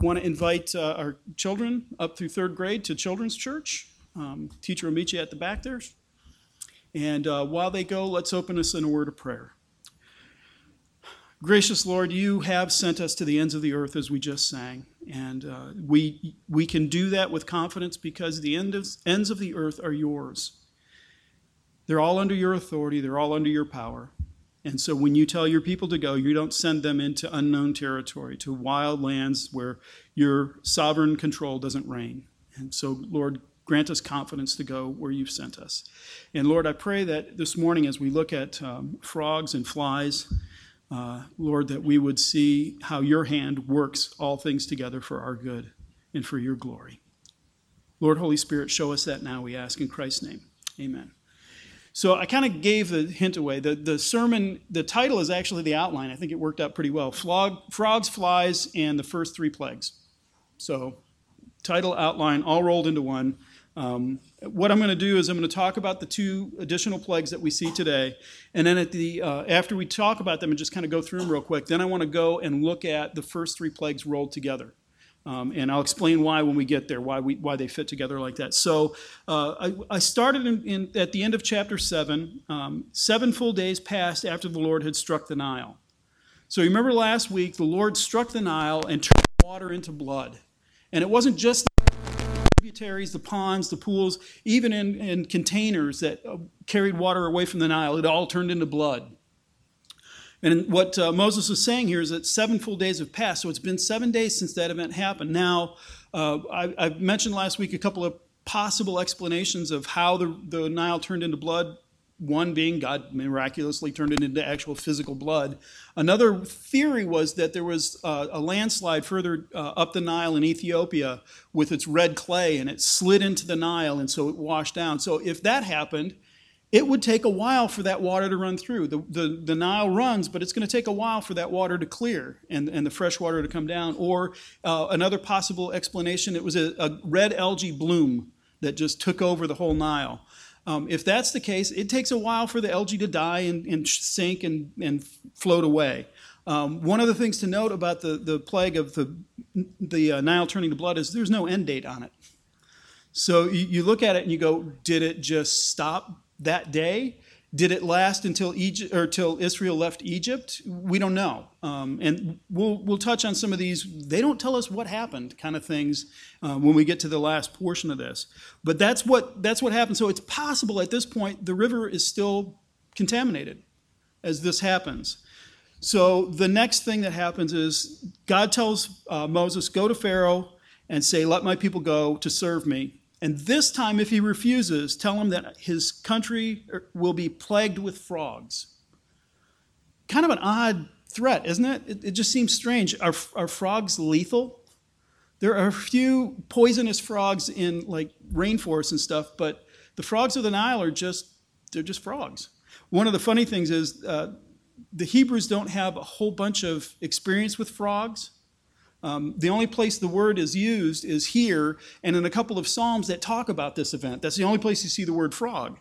want to invite uh, our children up through third grade to Children's Church. Um, teacher will meet you at the back there. And uh, while they go, let's open us in a word of prayer. Gracious Lord, you have sent us to the ends of the earth as we just sang. And uh, we, we can do that with confidence because the end of, ends of the earth are yours. They're all under your authority, they're all under your power. And so when you tell your people to go, you don't send them into unknown territory, to wild lands where your sovereign control doesn't reign. And so, Lord, grant us confidence to go where you've sent us. And Lord, I pray that this morning as we look at um, frogs and flies, uh, Lord, that we would see how your hand works all things together for our good and for your glory. Lord, Holy Spirit, show us that now, we ask in Christ's name. Amen. So I kind of gave the hint away. The, the sermon, the title is actually the outline. I think it worked out pretty well. Flog, frogs, flies, and the first three plagues. So title, outline, all rolled into one. Um, what I'm going to do is I'm going to talk about the two additional plagues that we see today, and then at the uh, after we talk about them and just kind of go through them real quick, then I want to go and look at the first three plagues rolled together. Um, and I'll explain why when we get there, why, we, why they fit together like that. So uh, I, I, started in, in, at the end of chapter 7. Um, seven full days passed after the Lord had struck the Nile. So you remember last week, the Lord struck the Nile and turned water into blood. And it wasn't just the tributaries, the ponds, the pools, even in, in containers that uh, carried water away from the Nile, it all turned into blood. And what uh, Moses is saying here is that seven full days have passed. So it's been seven days since that event happened. Now, uh, I, I, mentioned last week a couple of possible explanations of how the, the Nile turned into blood. One being God miraculously turned it into actual physical blood. Another theory was that there was uh, a landslide further uh, up the Nile in Ethiopia with its red clay and it slid into the Nile and so it washed down. So if that happened, it would take a while for that water to run through. The, the, the Nile runs, but it's going to take a while for that water to clear and, and the fresh water to come down. Or uh, another possible explanation, it was a, a, red algae bloom that just took over the whole Nile. Um, if that's the case, it takes a while for the algae to die and, and sink and, and float away. Um, one of the things to note about the, the plague of the, the uh, Nile turning to blood is there's no end date on it. So you, you look at it and you go, did it just stop that day. Did it last until Egypt or till Israel left Egypt? We don't know, um, and we'll we'll touch on some of these. They don't tell us what happened, kind of things, uh, when we get to the last portion of this. But that's what that's what happened. So it's possible at this point the river is still contaminated as this happens. So the next thing that happens is God tells uh, Moses, "Go to Pharaoh and say, let my people go to serve me." And this time, if he refuses, tell him that his country will be plagued with frogs. Kind of an odd threat, isn't it? It, it just seems strange. Are, are frogs lethal? There are a few poisonous frogs in like rainforests and stuff, but the frogs of the Nile are just, they're just frogs. One of the funny things is uh, the Hebrews don't have a whole bunch of experience with frogs. Um, the only place the word is used is here and in a couple of Psalms that talk about this event. That's the only place you see the word frog.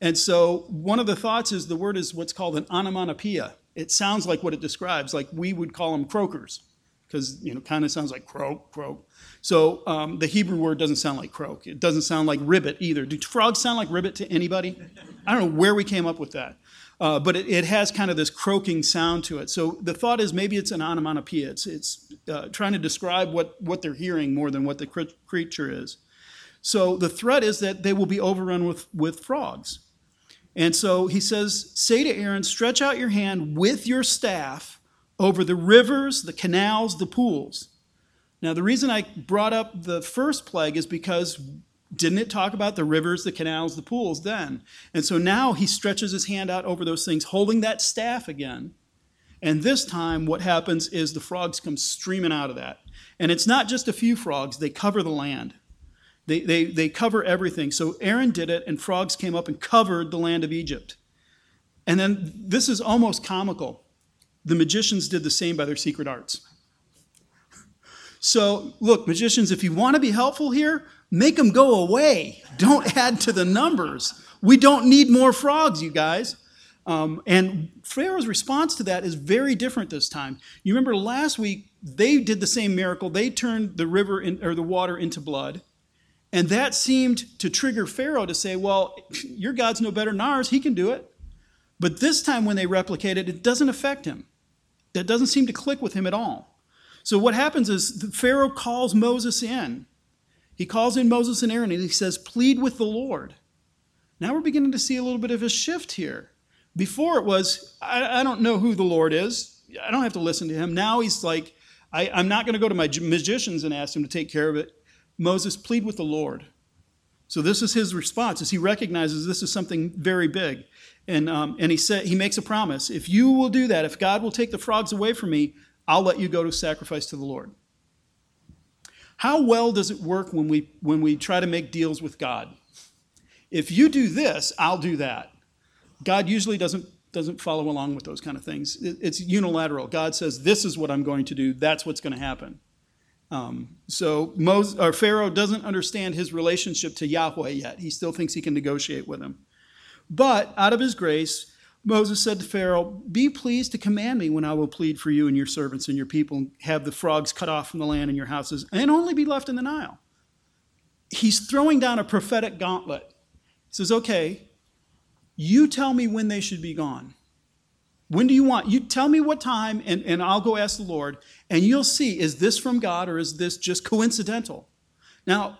And so one of the thoughts is the word is what's called an onomatopoeia. It sounds like what it describes, like we would call them croakers, because you know, kind of sounds like croak, croak. So um, the Hebrew word doesn't sound like croak. It doesn't sound like ribbit either. Do frogs sound like ribbit to anybody? I don't know where we came up with that. Uh, but it, it, has kind of this croaking sound to it. So the thought is maybe it's an onomatopoeia. It's, it's uh, trying to describe what, what they're hearing more than what the cr- creature is. So the threat is that they will be overrun with, with frogs. And so he says, Say to Aaron, stretch out your hand with your staff over the rivers, the canals, the pools. Now, the reason I brought up the first plague is because didn't it talk about the rivers, the canals, the pools then? And so now he stretches his hand out over those things, holding that staff again. And this time, what happens is the frogs come streaming out of that. And it's not just a few frogs, they cover the land. They, they, they cover everything. So Aaron did it, and frogs came up and covered the land of Egypt. And then this is almost comical. The magicians did the same by their secret arts. So, look, magicians, if you want to be helpful here, make them go away. Don't add to the numbers. We don't need more frogs, you guys. Um, and Pharaoh's response to that is very different this time. You remember last week, they did the same miracle. They turned the river in, or the water into blood. And that seemed to trigger Pharaoh to say, Well, your God's no better than ours. He can do it. But this time, when they replicate it, it doesn't affect him. That doesn't seem to click with him at all. So what happens is Pharaoh calls Moses in. He calls in Moses and Aaron and he says, Plead with the Lord. Now we're beginning to see a little bit of a shift here. Before it was, I, I don't know who the Lord is. I don't have to listen to him. Now he's like, I, I'm not going to go to my magicians and ask them to take care of it. Moses, plead with the Lord. So this is his response as he recognizes this is something very big. And, um, and he, said, he makes a promise. If you will do that, if God will take the frogs away from me, I'll let you go to sacrifice to the Lord. How well does it work when we, when we try to make deals with God? If you do this, I'll do that. God usually doesn't, doesn't follow along with those kind of things. It's unilateral. God says, This is what I'm going to do, that's what's going to happen. Um, so Moses, or Pharaoh doesn't understand his relationship to Yahweh yet. He still thinks he can negotiate with him. But out of his grace, Moses said to Pharaoh, Be pleased to command me when I will plead for you and your servants and your people, and have the frogs cut off from the land and your houses, and only be left in the Nile. He's throwing down a prophetic gauntlet. He says, Okay, you tell me when they should be gone. When do you want? You tell me what time, and, and I'll go ask the Lord, and you'll see is this from God or is this just coincidental? Now,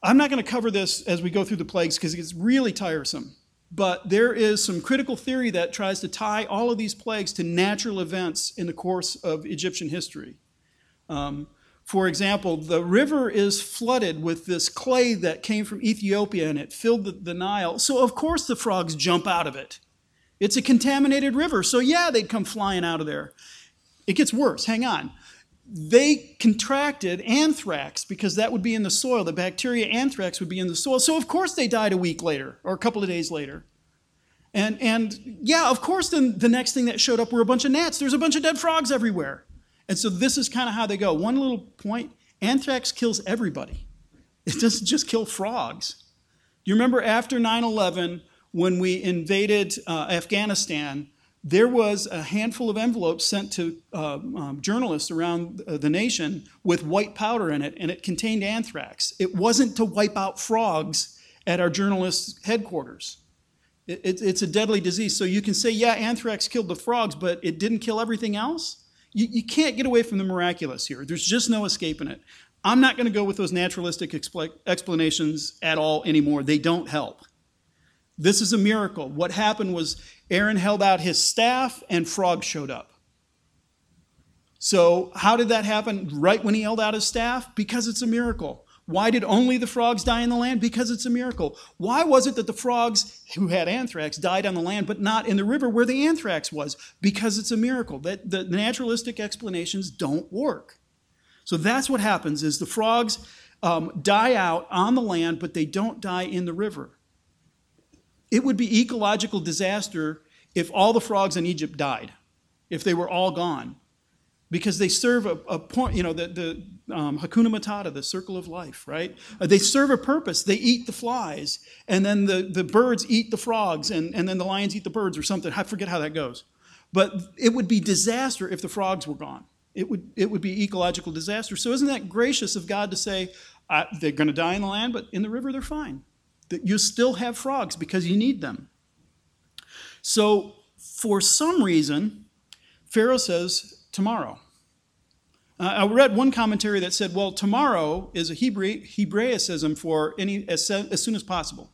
I'm not going to cover this as we go through the plagues because it's really tiresome. But there is some critical theory that tries to tie all of these plagues to natural events in the course of Egyptian history. Um, for example, the river is flooded with this clay that came from Ethiopia and it filled the, the Nile. So, of course, the frogs jump out of it. It's a contaminated river. So, yeah, they'd come flying out of there. It gets worse. Hang on. They contracted anthrax because that would be in the soil. The bacteria anthrax would be in the soil. So, of course, they died a week later or a couple of days later. And, and yeah, of course, then the next thing that showed up were a bunch of gnats. There's a bunch of dead frogs everywhere. And so, this is kind of how they go. One little point anthrax kills everybody, it doesn't just kill frogs. Do you remember after 9 11? when we invaded uh, Afghanistan, there was a handful of envelopes sent to uh, um, journalists around the nation with white powder in it, and it contained anthrax. It wasn't to wipe out frogs at our journalists' headquarters. It, it, it's a deadly disease. So you can say, yeah, anthrax killed the frogs, but it didn't kill everything else. You, you can't get away from the miraculous here. There's just no escaping it. I'm not going to go with those naturalistic expl- explanations at all anymore. They don't help. This is a miracle. What happened was Aaron held out his staff and frogs showed up. So, how did that happen right when he held out his staff? Because it's a miracle. Why did only the frogs die in the land? Because it's a miracle. Why was it that the frogs who had anthrax died on the land but not in the river where the anthrax was? Because it's a miracle. That the naturalistic explanations don't work. So that's what happens is the frogs um, die out on the land, but they don't die in the river. It would be ecological disaster if all the frogs in Egypt died, if they were all gone, because they serve a, a point, you know, the, the um, Hakuna Matata, the circle of life, right? Uh, they serve a purpose. They eat the flies, and then the, the birds eat the frogs, and, and then the lions eat the birds or something. I forget how that goes. But it would be disaster if the frogs were gone. It would, it would be ecological disaster. So isn't that gracious of God to say, they're going to die in the land, but in the river they're fine? That you still have frogs because you need them. So, for some reason, Pharaoh says, tomorrow. Uh, I read one commentary that said, well, tomorrow is a Hebrew, Hebraicism for any, as, as soon as possible.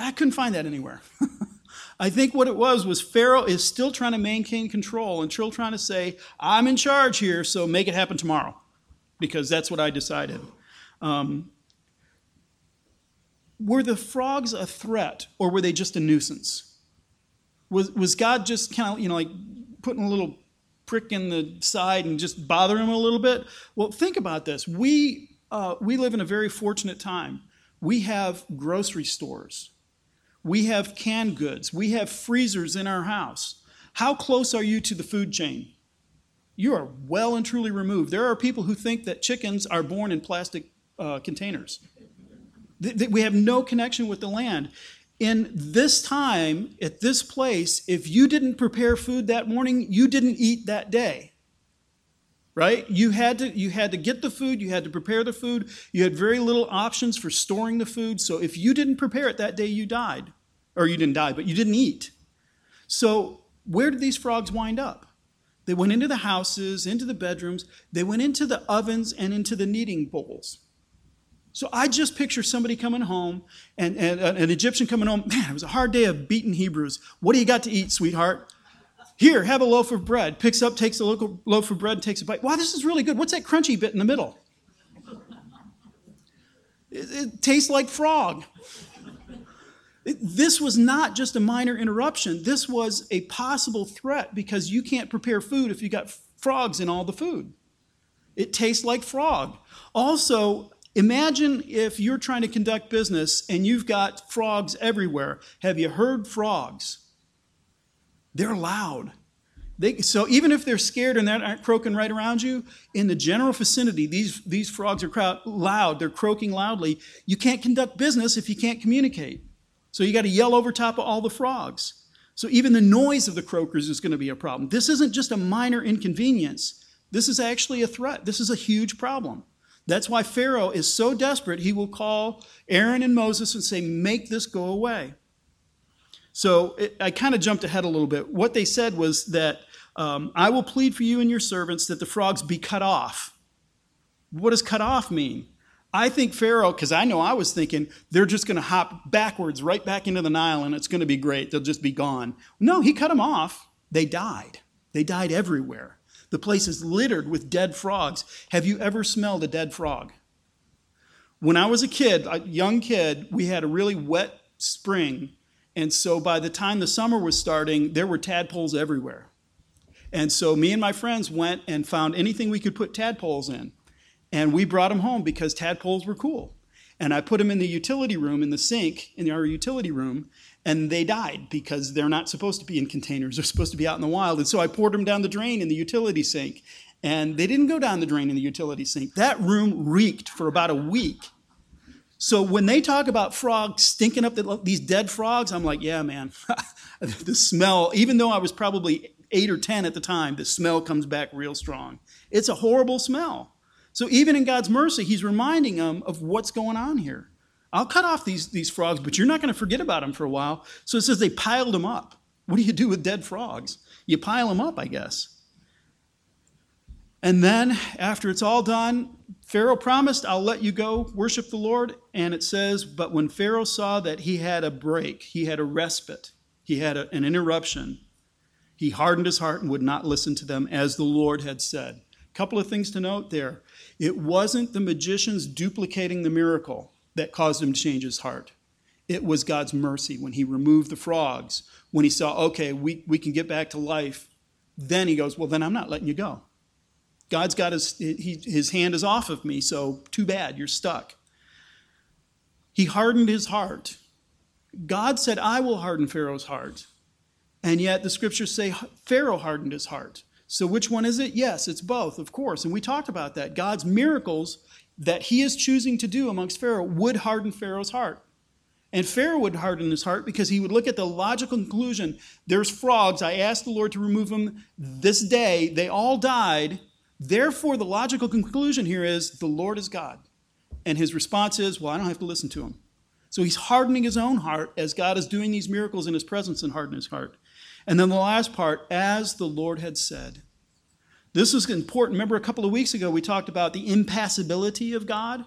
I couldn't find that anywhere. I think what it was was Pharaoh is still trying to maintain control and still trying to say, I'm in charge here, so make it happen tomorrow, because that's what I decided. Um, were the frogs a threat or were they just a nuisance? Was, was God just kind of, you know, like putting a little prick in the side and just bothering him a little bit? Well, think about this. We, uh, we live in a very fortunate time. We have grocery stores, we have canned goods, we have freezers in our house. How close are you to the food chain? You are well and truly removed. There are people who think that chickens are born in plastic uh, containers we have no connection with the land. In this time, at this place, if you didn't prepare food that morning, you didn't eat that day. right? You had to you had to get the food, you had to prepare the food. You had very little options for storing the food. So if you didn't prepare it that day, you died. Or you didn't die, but you didn't eat. So where did these frogs wind up? They went into the houses, into the bedrooms, they went into the ovens and into the kneading bowls. So I just picture somebody coming home and, and, and an Egyptian coming home. Man, it was a hard day of beating Hebrews. What do you got to eat, sweetheart? Here, have a loaf of bread. Picks up, takes a local loaf of bread, takes a bite. Wow, this is really good. What's that crunchy bit in the middle? It, it tastes like frog. It, this was not just a minor interruption. This was a possible threat because you can't prepare food if you got frogs in all the food. It tastes like frog. Also, imagine if you're trying to conduct business and you've got frogs everywhere. Have you heard frogs? They're loud. They, so even if they're scared and they're not croaking right around you, in the general vicinity, these, these frogs are crowd, loud. They're croaking loudly. You can't conduct business if you can't communicate. So you got to yell over top of all the frogs. So even the noise of the croakers is going to be a problem. This isn't just a minor inconvenience. This is actually a threat. This is a huge problem. That's why Pharaoh is so desperate, he will call Aaron and Moses and say, Make this go away. So it, I kind of jumped ahead a little bit. What they said was that um, I will plead for you and your servants that the frogs be cut off. What does cut off mean? I think Pharaoh, because I know I was thinking they're just going to hop backwards right back into the Nile and it's going to be great. They'll just be gone. No, he cut them off. They died. They died everywhere. The place is littered with dead frogs. Have you ever smelled a dead frog? When I was a kid, a young kid, we had a really wet spring and so by the time the summer was starting, there were tadpoles everywhere. And so me and my friends went and found anything we could put tadpoles in. And we brought them home because tadpoles were cool. And I put them in the utility room, in the sink, in our utility room, and they died because they're not supposed to be in containers. They're supposed to be out in the wild. And so I poured them down the drain in the utility sink. And they didn't go down the drain in the utility sink. That room reeked for about a week. So when they talk about frogs stinking up the, these dead frogs, I'm like, yeah, man, the smell, even though I was probably eight or 10 at the time, the smell comes back real strong. It's a horrible smell. So even in God's mercy, he's reminding them of what's going on here. I'll cut off these, these frogs, but you're not going to forget about them for a while. So it says they piled them up. What do you do with dead frogs? You pile them up, I guess. And then, after it's all done, Pharaoh promised, I'll let you go worship the Lord. And it says, But when Pharaoh saw that he had a break, he had a respite, he had a, an interruption, he hardened his heart and would not listen to them as the Lord had said. A couple of things to note there. It wasn't the magicians duplicating the miracle that caused him to change his heart. It was God's mercy when he removed the frogs, when he saw, okay, we, we can get back to life. Then he goes, Well, then I'm not letting you go. God's got his, he, his hand is off of me, so too bad, you're stuck. He hardened his heart. God said, I will harden Pharaoh's heart. And yet the scriptures say Pharaoh hardened his heart. So which one is it? Yes, it's both, of course. And we talked about that. God's miracles that he is choosing to do amongst Pharaoh would harden Pharaoh's heart. And Pharaoh would harden his heart because he would look at the logical conclusion there's frogs. I asked the Lord to remove them this day. They all died. Therefore, the logical conclusion here is the Lord is God. And his response is, well, I don't have to listen to him. So he's hardening his own heart as God is doing these miracles in his presence and hardening his heart. And then the last part, as the Lord had said. This is important. Remember, a couple of weeks ago, we talked about the impassibility of God.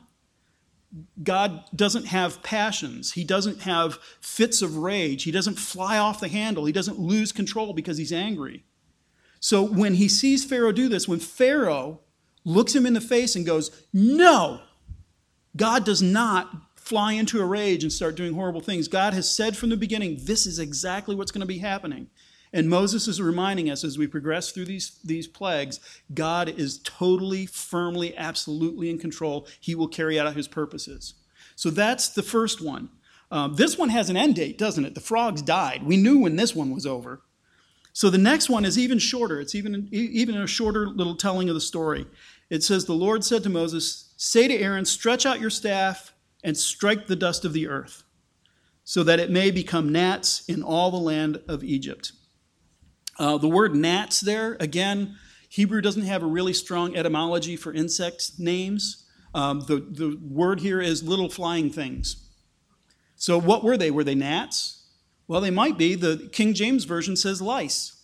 God doesn't have passions. He doesn't have fits of rage. He doesn't fly off the handle. He doesn't lose control because he's angry. So when he sees Pharaoh do this, when Pharaoh looks him in the face and goes, No, God does not fly into a rage and start doing horrible things. God has said from the beginning, this is exactly what's going to be happening. And Moses is reminding us as we progress through these, these plagues, God is totally, firmly, absolutely in control. He will carry out his purposes. So that's the first one. Um, this one has an end date, doesn't it? The frogs died. We knew when this one was over. So the next one is even shorter. It's even, even a shorter little telling of the story. It says, The Lord said to Moses, Say to Aaron, stretch out your staff and strike the dust of the earth, so that it may become gnats in all the land of Egypt. Uh, the word gnats there, again, Hebrew doesn't have a really strong etymology for insect names. Um, the, the word here is little flying things. So, what were they? Were they gnats? Well, they might be. The King James Version says lice.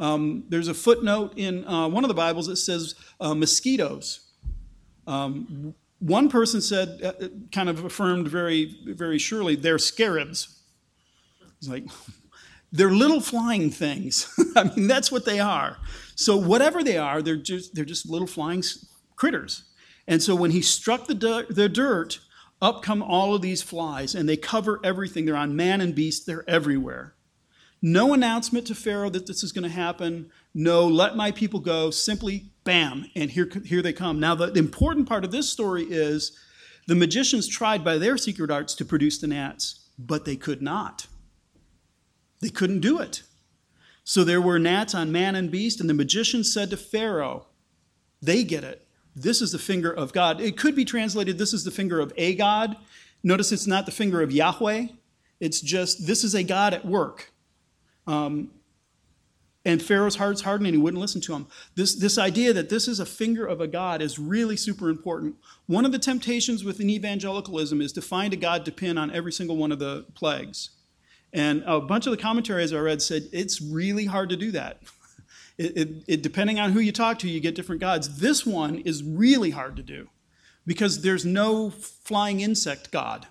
Um, there's a footnote in uh, one of the Bibles that says uh, mosquitoes. Um, one person said, uh, uh, kind of affirmed very, very surely, they're scarabs. It's like, they're little flying things. I mean, that's what they are. So whatever they are, they're just they're just little flying critters. And so when he struck the, the dirt, up come all of these flies, and they cover everything. They're on man and beast. They're everywhere. No announcement to Pharaoh that this is going to happen. No, let my people go. Simply, bam, and here, here they come. Now, the, the important part of this story is the magicians tried by their secret arts to produce the gnats, but they could not. They couldn't do it. So there were gnats on man and beast, and the magician said to Pharaoh, They get it. This is the finger of God. It could be translated, This is the finger of a God. Notice it's not the finger of Yahweh. It's just, this is a God at work. Um, and Pharaoh's heart's hardened and he wouldn't listen to him. This, this idea that this is a finger of a God is really super important. One of the temptations within evangelicalism is to find a God to pin on every single one of the plagues. And a bunch of the commentaries I read said it's really hard to do that. It, it, it, depending on who you talk to, you get different gods. This one is really hard to do because there's no flying insect god.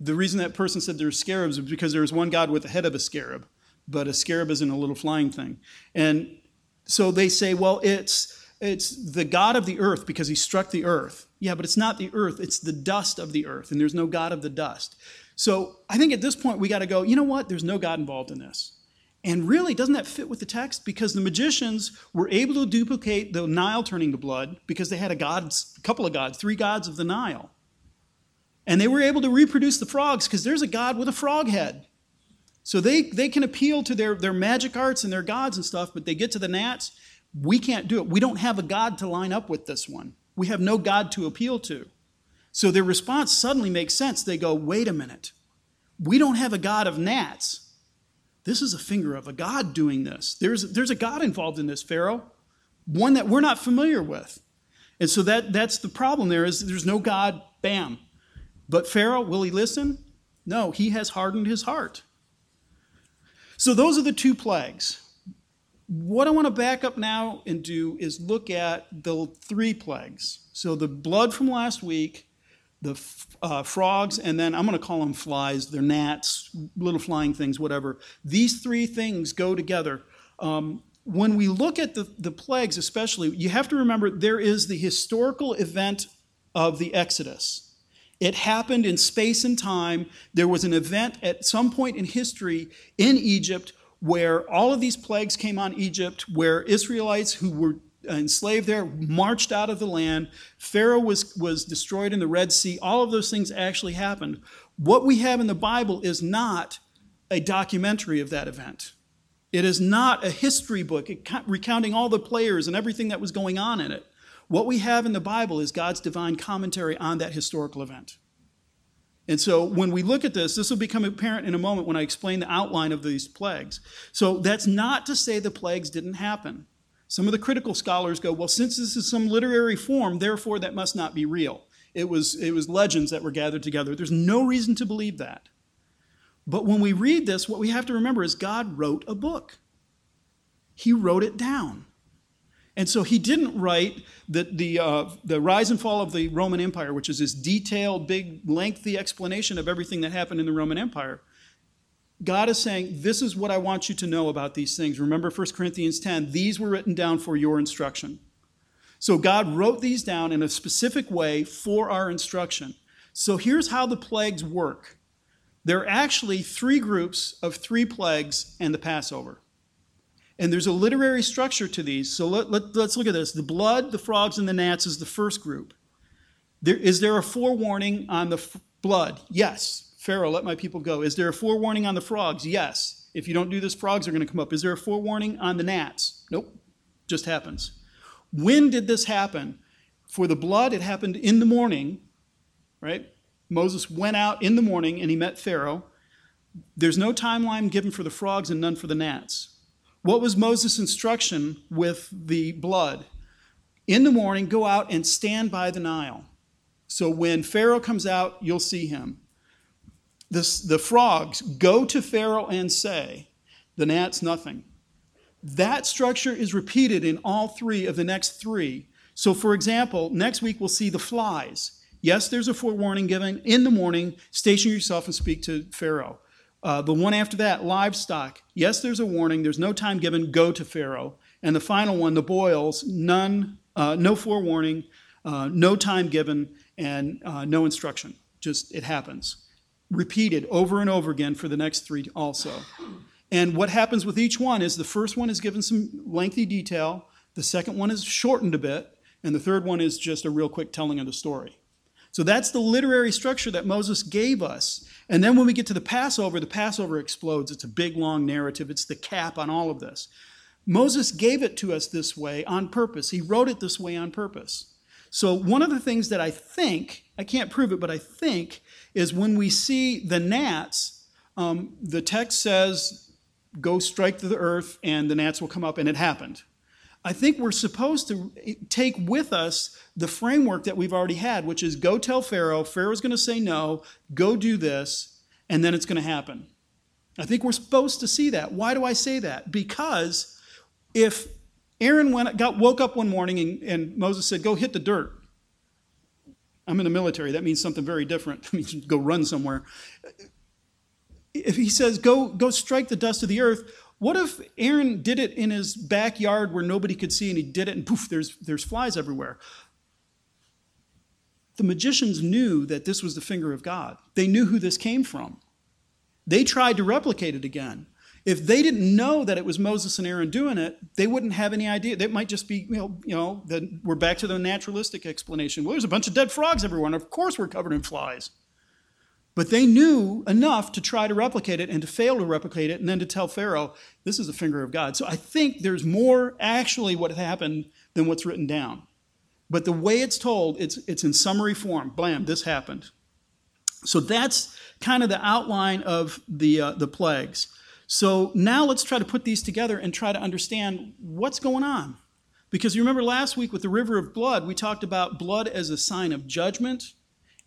The reason that person said there's scarabs is because there's one god with the head of a scarab, but a scarab isn't a little flying thing. And so they say, well, it's it's the God of the earth because he struck the earth. Yeah, but it's not the earth, it's the dust of the earth, and there's no God of the dust. So I think at this point we got to go, you know what? There's no God involved in this. And really, doesn't that fit with the text? Because the magicians were able to duplicate the Nile turning to blood because they had a god, a couple of gods, three gods of the Nile. And they were able to reproduce the frogs because there's a god with a frog head. So they, they can appeal to their, their magic arts and their gods and stuff, but they get to the gnats. We can't do it. We don't have a god to line up with this one. We have no god to appeal to. So their response suddenly makes sense. They go, wait a minute. We don't have a God of gnats. This is a finger of a God doing this. There's, there's a God involved in this, Pharaoh, one that we're not familiar with. And so that, that's the problem there is there's no God, bam. But Pharaoh, will he listen? No, he has hardened his heart. So those are the two plagues. What I want to back up now and do is look at the three plagues. So the blood from last week, the uh, frogs, and then I'm going to call them flies. They're gnats, little flying things, whatever. These three things go together. Um, when we look at the, the plagues, especially, you have to remember there is the historical event of the Exodus. It happened in space and time. There was an event at some point in history in Egypt where all of these plagues came on Egypt, where Israelites who were enslaved there, marched out of the land. Pharaoh was, was destroyed in the Red Sea. All of those things actually happened. What we have in the Bible is not a documentary of that event. It is not a history book recounting all the players and everything that was going on in it. What we have in the Bible is God's divine commentary on that historical event. And so when we look at this, this will become apparent in a moment when I explain the outline of these plagues. So that's not to say the plagues didn't happen. Some of the critical scholars go, well, since this is some literary form, therefore that must not be real. It was, it was legends that were gathered together. There's no reason to believe that. But when we read this, what we have to remember is God wrote a book. He wrote it down. And so he didn't write the, the, uh, the rise and fall of the Roman Empire, which is this detailed, big, lengthy explanation of everything that happened in the Roman Empire. God is saying, This is what I want you to know about these things. Remember 1 Corinthians 10, these were written down for your instruction. So God wrote these down in a specific way for our instruction. So here's how the plagues work there are actually three groups of three plagues and the Passover. And there's a literary structure to these. So let, let, us look at this. The blood, the frogs, and the gnats is the first group. There, is there a forewarning on the f- blood? Yes. Pharaoh, let my people go. Is there a forewarning on the frogs? Yes. If you don't do this, frogs are going to come up. Is there a forewarning on the gnats? Nope. Just happens. When did this happen? For the blood, it happened in the morning, right? Moses went out in the morning and he met Pharaoh. There's no timeline given for the frogs and none for the gnats. What was Moses' instruction with the blood? In the morning, go out and stand by the Nile. So when Pharaoh comes out, you'll see him. The, the frogs go to Pharaoh and say, the gnats, nothing. That structure is repeated in all three of the next three. So, for example, next week we'll see the flies. Yes, there's a forewarning given in the morning station yourself and speak to Pharaoh. Uh, the one after that, livestock. Yes, there's a warning. There's no time given. Go to Pharaoh. And the final one, the boils. None, uh, no forewarning, uh, no time given, and uh, no instruction. Just it happens. Repeated over and over again for the next three also. And what happens with each one is the first one is given some lengthy detail, the second one is shortened a bit, and the third one is just a real quick telling of the story. So that's the literary structure that Moses gave us. And then when we get to the Passover, the Passover explodes. It's a big, long narrative, it's the cap on all of this. Moses gave it to us this way on purpose. He wrote it this way on purpose. So, one of the things that I think, I can't prove it, but I think, is when we see the gnats, um, the text says, go strike the earth and the gnats will come up, and it happened. I think we're supposed to take with us the framework that we've already had, which is go tell Pharaoh, Pharaoh's going to say no, go do this, and then it's going to happen. I think we're supposed to see that. Why do I say that? Because if Aaron went, got, woke up one morning and, and Moses said, Go hit the dirt. I'm in the military. That means something very different. It means go run somewhere. If he says, Go, go strike the dust of the earth, what if Aaron did it in his backyard where nobody could see and he did it and poof, there's, there's flies everywhere? The magicians knew that this was the finger of God. They knew who this came from. They tried to replicate it again. If they didn't know that it was Moses and Aaron doing it, they wouldn't have any idea. That might just be, you know, you know, that we're back to the naturalistic explanation. Well, there's a bunch of dead frogs everywhere, and of course we're covered in flies. But they knew enough to try to replicate it and to fail to replicate it, and then to tell Pharaoh, this is the finger of God. So I think there's more actually what happened than what's written down. But the way it's told, it's, it's in summary form. Blam, this happened. So that's kind of the outline of the, uh, the plagues. So now let's try to put these together and try to understand what's going on. Because you remember last week with the river of blood, we talked about blood as a sign of judgment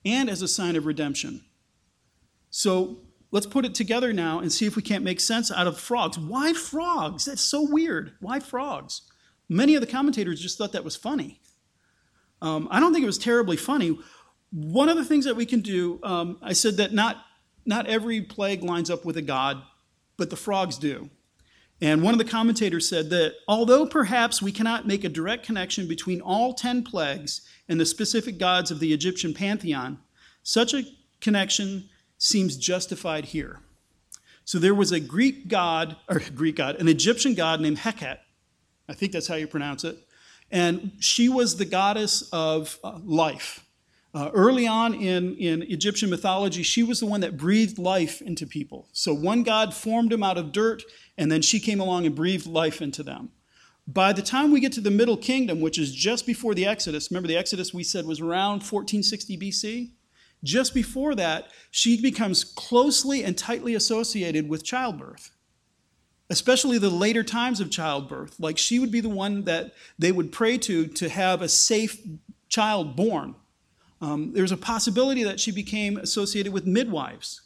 and as a sign of redemption. So let's put it together now and see if we can't make sense out of frogs. Why frogs? That's so weird. Why frogs? Many of the commentators just thought that was funny. Um, I don't think it was terribly funny. One of the things that we can do, um, I said that not, not every plague lines up with a god, but the frogs do. And one of the commentators said that although perhaps we cannot make a direct connection between all 10 plagues and the specific gods of the Egyptian pantheon, such a connection seems justified here. So there was a Greek god, or Greek god, an Egyptian god named Heket. I think that's how you pronounce it. And she was the goddess of uh, life. Uh, early on in, in Egyptian mythology, she was the one that breathed life into people. So one god formed them out of dirt, and then she came along and breathed life into them. By the time we get to the Middle Kingdom, which is just before the Exodus, remember the Exodus we said was around 1460 BC? Just before that, she becomes closely and tightly associated with childbirth, especially the later times of childbirth. Like she would be the one that they would pray to to have a safe child born. Um, there's a possibility that she became associated with midwives.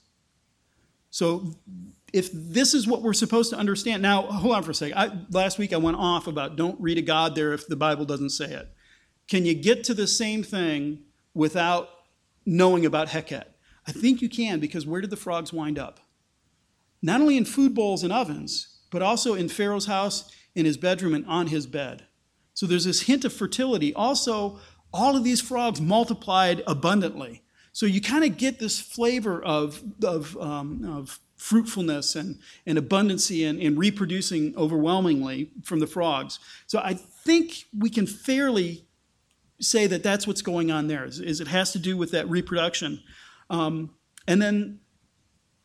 So, if this is what we're supposed to understand, now hold on for a second. I, last week I went off about don't read a God there if the Bible doesn't say it. Can you get to the same thing without knowing about Heket? I think you can because where did the frogs wind up? Not only in food bowls and ovens, but also in Pharaoh's house, in his bedroom, and on his bed. So there's this hint of fertility. Also, all of these frogs multiplied abundantly. So you kind of get this flavor of, of, um, of fruitfulness and, and abundancy and, and reproducing overwhelmingly from the frogs. So I think we can fairly say that that's what's going on there. Is, is it has to do with that reproduction, um, and then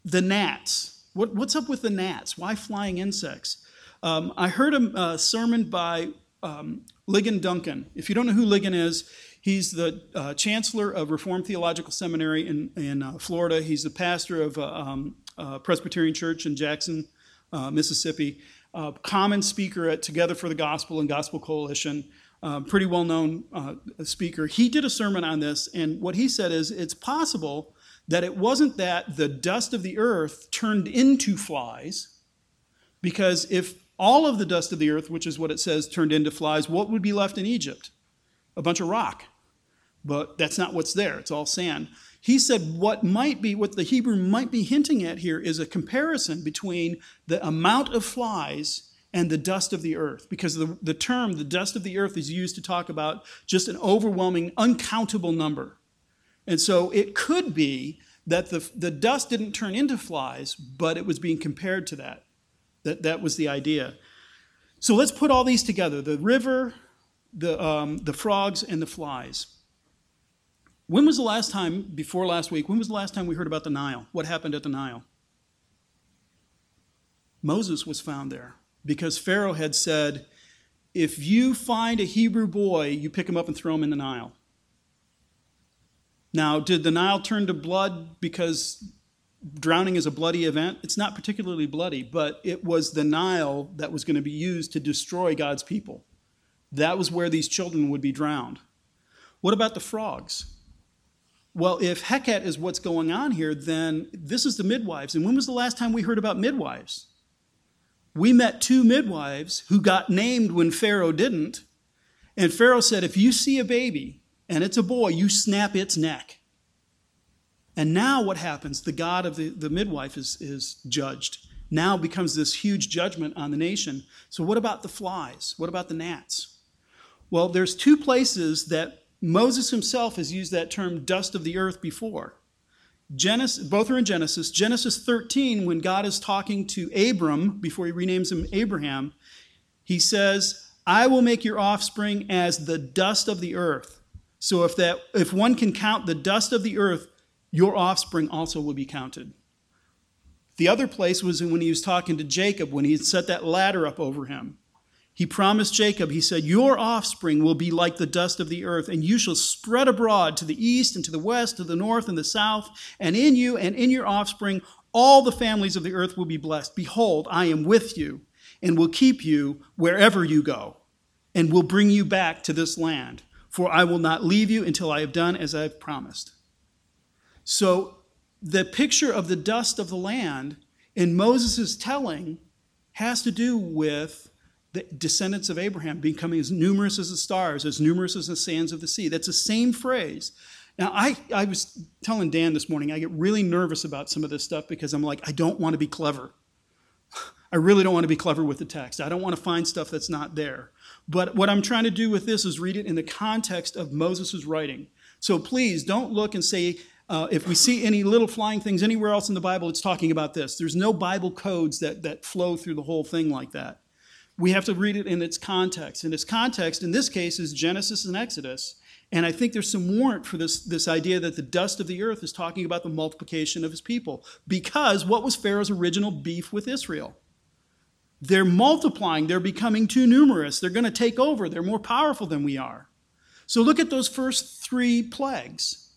the gnats. What, what's up with the gnats? Why flying insects? Um, I heard a, a sermon by um, Ligon Duncan. If you don't know who Ligon is, he's the uh, chancellor of Reformed Theological Seminary in, in uh, Florida. He's the pastor of uh, um, Presbyterian Church in Jackson, uh, Mississippi. uh, common speaker at Together for the Gospel and Gospel Coalition, uh, pretty well known uh, speaker. He did a sermon on this, and what he said is it's possible that it wasn't that the dust of the earth turned into flies, because if all of the dust of the earth, which is what it says, turned into flies, what would be left in Egypt? A bunch of rock. But that's not what's there, it's all sand. He said what might be, what the Hebrew might be hinting at here is a comparison between the amount of flies and the dust of the earth, because the, the term, the dust of the earth, is used to talk about just an overwhelming, uncountable number. And so it could be that the, the dust didn't turn into flies, but it was being compared to that. That, that was the idea. So let's put all these together the river, the, um, the frogs, and the flies. When was the last time, before last week, when was the last time we heard about the Nile? What happened at the Nile? Moses was found there because Pharaoh had said, if you find a Hebrew boy, you pick him up and throw him in the Nile. Now, did the Nile turn to blood because drowning is a bloody event? It's not particularly bloody, but it was the Nile that was going to be used to destroy God's people. That was where these children would be drowned. What about the frogs? Well, if Heket is what's going on here, then this is the midwives. And when was the last time we heard about midwives? We met two midwives who got named when Pharaoh didn't. And Pharaoh said, If you see a baby and it's a boy, you snap its neck. And now what happens? The God of the, the midwife is, is judged. Now becomes this huge judgment on the nation. So, what about the flies? What about the gnats? Well, there's two places that Moses himself has used that term dust of the earth before. Genesis, both are in Genesis. Genesis 13, when God is talking to Abram before he renames him Abraham, he says, I will make your offspring as the dust of the earth. So if that if one can count the dust of the earth, your offspring also will be counted. The other place was when he was talking to Jacob, when he had set that ladder up over him. He promised Jacob, he said, Your offspring will be like the dust of the earth, and you shall spread abroad to the east and to the west, to the north and the south, and in you and in your offspring all the families of the earth will be blessed. Behold, I am with you, and will keep you wherever you go, and will bring you back to this land, for I will not leave you until I have done as I have promised. So, the picture of the dust of the land in Moses' telling has to do with the descendants of Abraham becoming as numerous as the stars, as numerous as the sands of the sea. That's the same phrase. Now, I, I was telling Dan this morning, I get really nervous about some of this stuff because I'm like, I don't want to be clever. I really don't want to be clever with the text. I don't want to find stuff that's not there. But what I'm trying to do with this is read it in the context of Moses' writing. So please don't look and say, uh, if we see any little flying things anywhere else in the Bible, it's talking about this. There's no Bible codes that, that flow through the whole thing like that we have to read it in its context. And its context, in this case, is Genesis and Exodus. And I think there's some warrant for this, this idea that the dust of the earth is talking about the multiplication of his people. Because what was Pharaoh's original beef with Israel? They're multiplying, they're becoming too numerous, they're going to take over, they're more powerful than we are. So look at those first three plagues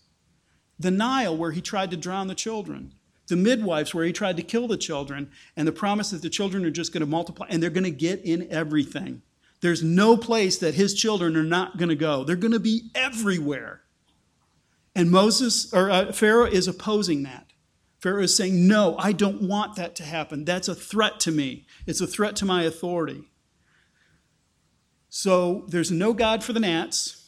the Nile, where he tried to drown the children, the midwives where he tried to kill the children, and the promise that the children are just going to multiply and they're going to get in everything. There's no place that his children are not going to go. They're going to be everywhere. And Moses or uh, Pharaoh is opposing that. Pharaoh is saying, "No, I don't want that to happen. That's a threat to me. It's a threat to my authority." So there's no God for the gnats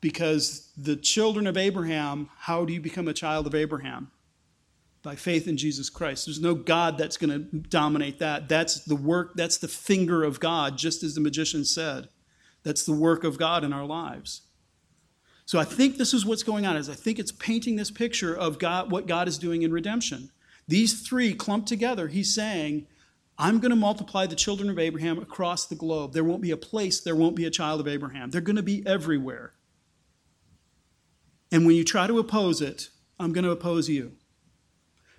because the children of Abraham, how do you become a child of Abraham? by faith in Jesus Christ. There's no God that's going to dominate that. That's the work, that's the finger of God, just as the magician said. That's the work of God in our lives. So I think this is what's going on is I think it's painting this picture of God what God is doing in redemption. These three clumped together, he's saying, I'm going to multiply the children of Abraham across the globe. There won't be a place, there won't be a child of Abraham. They're going to be everywhere. And when you try to oppose it, I'm going to oppose you.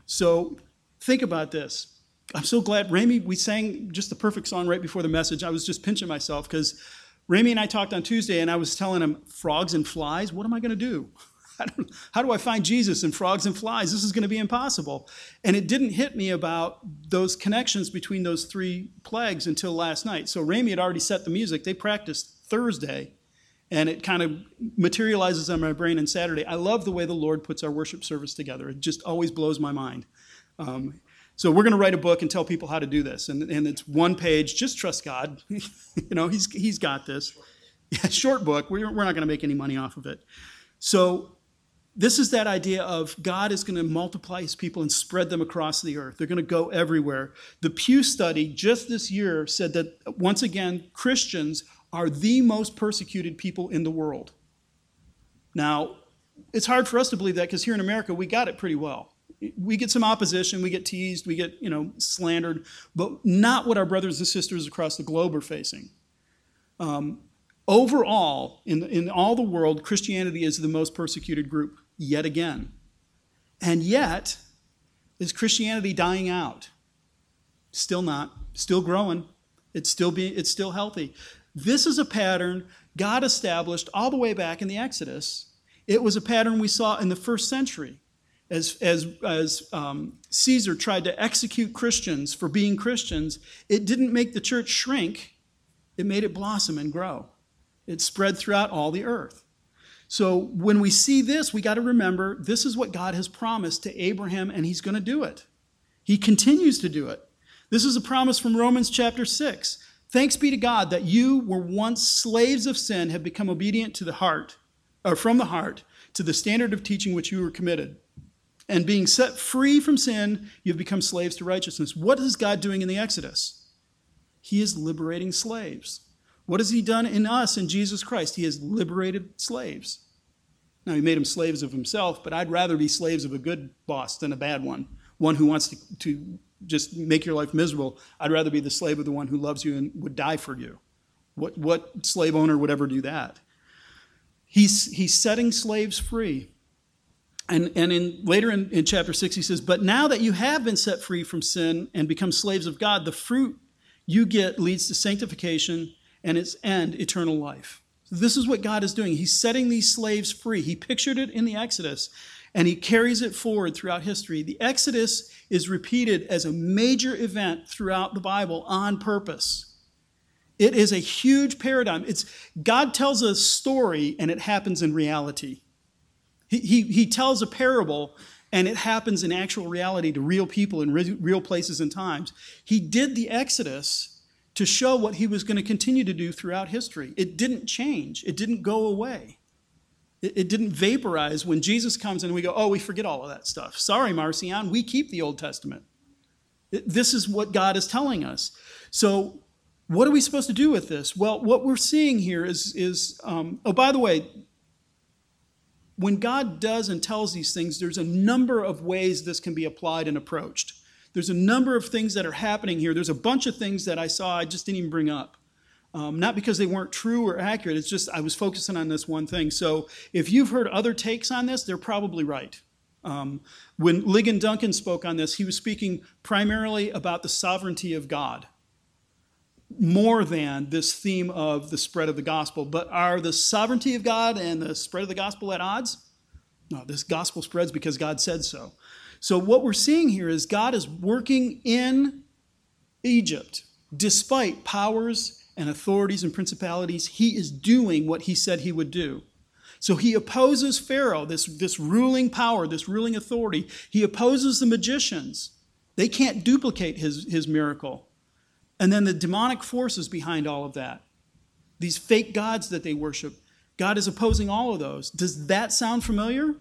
So think about this. I'm so glad, Rami, we sang just the perfect song right before the message. I was just pinching myself because Rami and I talked on Tuesday and I was telling him, frogs and flies, what am I going to do? how do I find Jesus and frogs and flies? This is going to be impossible. And it didn't hit me about those connections between those three plagues until last night. So Rami had already set the music. They practiced Thursday, and it kind of materializes on my brain on Saturday. I love the way the Lord puts our worship service together. It just always blows my mind. Um, so we're going to write a book and tell people how to do this, and, and it's one page. Just trust God. you know, He's He's got this. Yeah, short book. We're, we're not going to make any money off of it. So this is that idea of God is going to multiply his people and spread them across the earth. They're going to go everywhere. The Pew study just this year said that once again, Christians are the most persecuted people in the world. Now, it's hard for us to believe that because here in America, we got it pretty well. We get some opposition, we get teased, we get, you know, slandered, but not what our brothers and sisters across the globe are facing. Um, overall, in, in all the world, Christianity is the most persecuted group yet again. And yet, is Christianity dying out? Still not. Still growing. It's still being it's still healthy. This is a pattern God established all the way back in the Exodus. It was a pattern we saw in the first century. As, as, as um, Caesar tried to execute Christians for being Christians, it didn't make the church shrink, it made it blossom and grow. It spread throughout all the earth. So when we see this, we got to remember this is what God has promised to Abraham, and he's going to do it. He continues to do it. This is a promise from Romans chapter 6. Thanks be to God that you were once slaves of sin, have become obedient to the heart, or from the heart, to the standard of teaching which you were committed. And being set free from sin, you've become slaves to righteousness. What is God doing in the Exodus? He is liberating slaves. What has he done in us in Jesus Christ? He has liberated slaves. Now, he made them slaves of himself, but I'd rather be slaves of a good boss than a bad one, one who wants to, to just make your life miserable. I'd rather be the slave of the one who loves you and would die for you. What, what slave owner would ever do that? He's, he's setting slaves free. And, and in, later in, in chapter 6, he says, But now that you have been set free from sin and become slaves of God, the fruit you get leads to sanctification and its end, eternal life. This is what God is doing. He's setting these slaves free. He pictured it in the Exodus, and he carries it forward throughout history. The Exodus is repeated as a major event throughout the Bible on purpose. It is a huge paradigm. It's God tells a story and it happens in reality. He, he, he tells a parable and it happens in actual reality to real people in real places and times. He did the Exodus to show what he was going to continue to do throughout history. It didn't change, it didn't go away. It, it didn't vaporize when Jesus comes and we go, oh, we forget all of that stuff. Sorry, Marcion, we keep the Old Testament. This is what God is telling us. So, what are we supposed to do with this? Well, what we're seeing here is, is um, oh, by the way, when God does and tells these things, there's a number of ways this can be applied and approached. There's a number of things that are happening here. There's a bunch of things that I saw I just didn't even bring up. Um, not because they weren't true or accurate, it's just I was focusing on this one thing. So if you've heard other takes on this, they're probably right. Um, when Ligon Duncan spoke on this, he was speaking primarily about the sovereignty of God more than this theme of the spread of the gospel. But are the sovereignty of God and the spread of the gospel at odds? No, this gospel spreads because God said so. So, what we're seeing here is God is working in Egypt despite powers and authorities and principalities. He is doing what he said he would do. So, he opposes Pharaoh, this, this ruling power, this ruling authority. He opposes the magicians. They can't duplicate his, his miracle. And then the demonic forces behind all of that, these fake gods that they worship, God is opposing all of those. Does that sound familiar?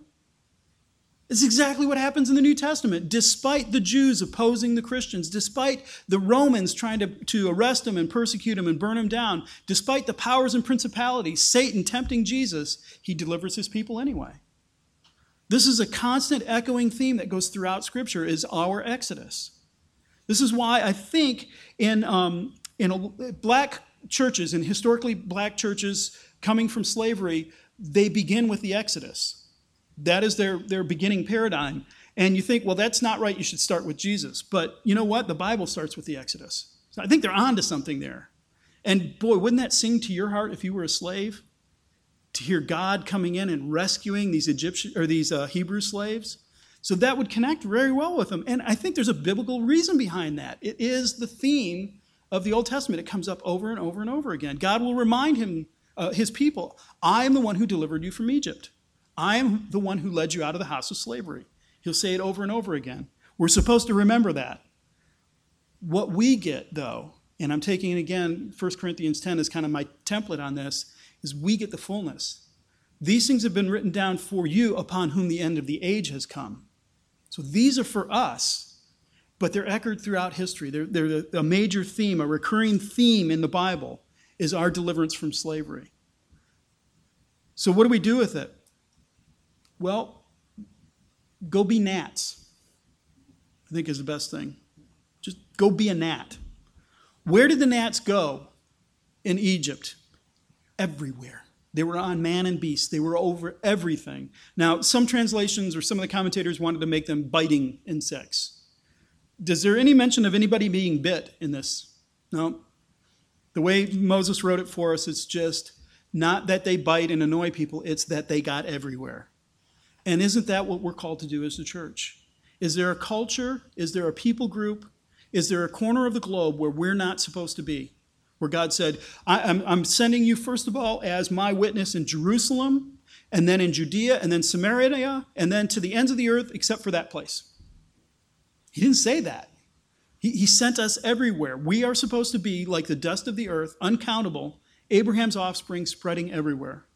It's exactly what happens in the New Testament. Despite the Jews opposing the Christians, despite the Romans trying to, to arrest them and persecute them and burn them down, despite the powers and principalities, Satan tempting Jesus, he delivers his people anyway. This is a constant echoing theme that goes throughout Scripture is our Exodus. This is why I think in, um, in black churches, in historically black churches coming from slavery, they begin with the Exodus. That is their, their beginning paradigm. And you think, well, that's not right. You should start with Jesus. But you know what? The Bible starts with the Exodus. So I think they're on to something there. And boy, wouldn't that sing to your heart if you were a slave? to hear God coming in and rescuing these Egyptian or these uh, Hebrew slaves. So that would connect very well with them. And I think there's a biblical reason behind that. It is the theme of the Old Testament. It comes up over and over and over again. God will remind him, uh, his people, I am the one who delivered you from Egypt. I am the one who led you out of the house of slavery. He'll say it over and over again. We're supposed to remember that. What we get, though, and I'm taking it again, 1 Corinthians 10 is kind of my template on this, is we get the fullness. These things have been written down for you upon whom the end of the age has come. So these are for us, but they're echoed throughout history. They're, they're a major theme, a recurring theme in the Bible is our deliverance from slavery. So, what do we do with it? Well, go be gnats, I think is the best thing. Just go be a gnat. Where did the gnats go in Egypt? Everywhere. They were on man and beast. They were over everything. Now, some translations or some of the commentators wanted to make them biting insects. Does there any mention of anybody being bit in this? No. The way Moses wrote it for us, it's just not that they bite and annoy people, it's that they got everywhere. And isn't that what we're called to do as a church? Is there a culture? Is there a people group? Is there a corner of the globe where we're not supposed to be? where God said, I, am sending you, first of all, as my witness in Jerusalem, and then in Judea, and then Samaria, and then to the ends of the earth, except for that place. He didn't say that. He, he sent us everywhere. We are supposed to be like the dust of the earth, uncountable, Abraham's offspring spreading everywhere.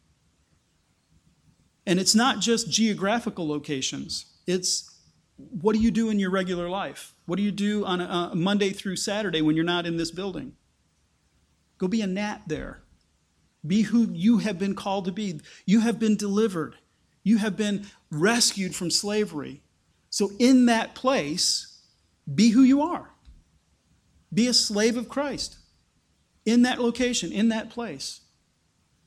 And it's not just geographical locations, it's what do you do in your regular life? What do you do on a, a Monday through Saturday when you're not in this building? Go be a gnat there. Be who you have been called to be. You have been delivered. You have been rescued from slavery. So, in that place, be who you are. Be a slave of Christ in that location, in that place.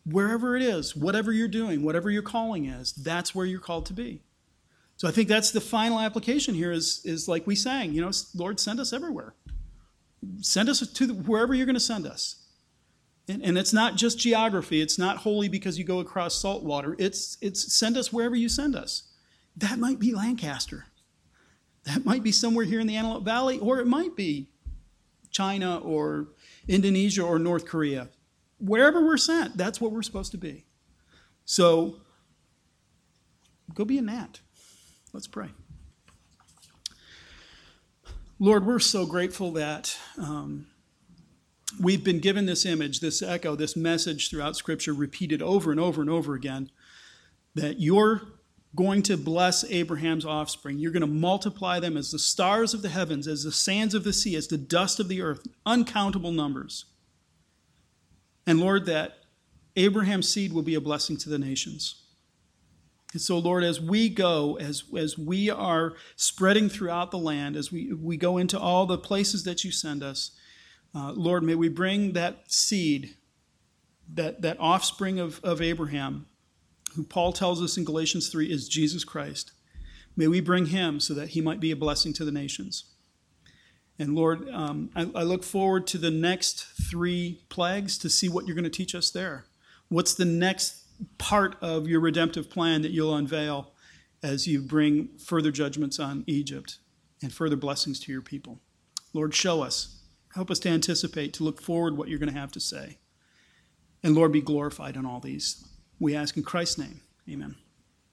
Wherever it is, whatever you're doing, whatever your calling is, that's where you're called to be. So I think that's the final application here is, is like we sang, you know, Lord, send us everywhere. Send us to the, wherever you're going to send us. And, and it's not just geography. It's not holy because you go across salt water. It's, it's send us wherever you send us. That might be Lancaster. That might be somewhere here in the Antelope Valley, or it might be China or Indonesia or North Korea. Wherever we're sent, that's what we're supposed to be. So go be a gnat. Let's pray. Lord, we're so grateful that um, we've been given this image, this echo, this message throughout Scripture, repeated over and over and over again, that you're going to bless Abraham's offspring. You're going to multiply them as the stars of the heavens, as the sands of the sea, as the dust of the earth, uncountable numbers. And Lord, that Abraham's seed will be a blessing to the nations. And so, Lord, as we go, as, as we are spreading throughout the land, as we, we go into all the places that you send us, uh, Lord, may we bring that seed, that, that offspring of, of Abraham, who Paul tells us in Galatians 3 is Jesus Christ. May we bring him so that he might be a blessing to the nations. And Lord, um, I, I look forward to the next three plagues to see what you're going to teach us there. What's the next part of your redemptive plan that you'll unveil as you bring further judgments on Egypt and further blessings to your people? Lord, show us. Help us to anticipate, to look forward what you're going to have to say. And Lord, be glorified in all these. We ask in Christ's name. Amen.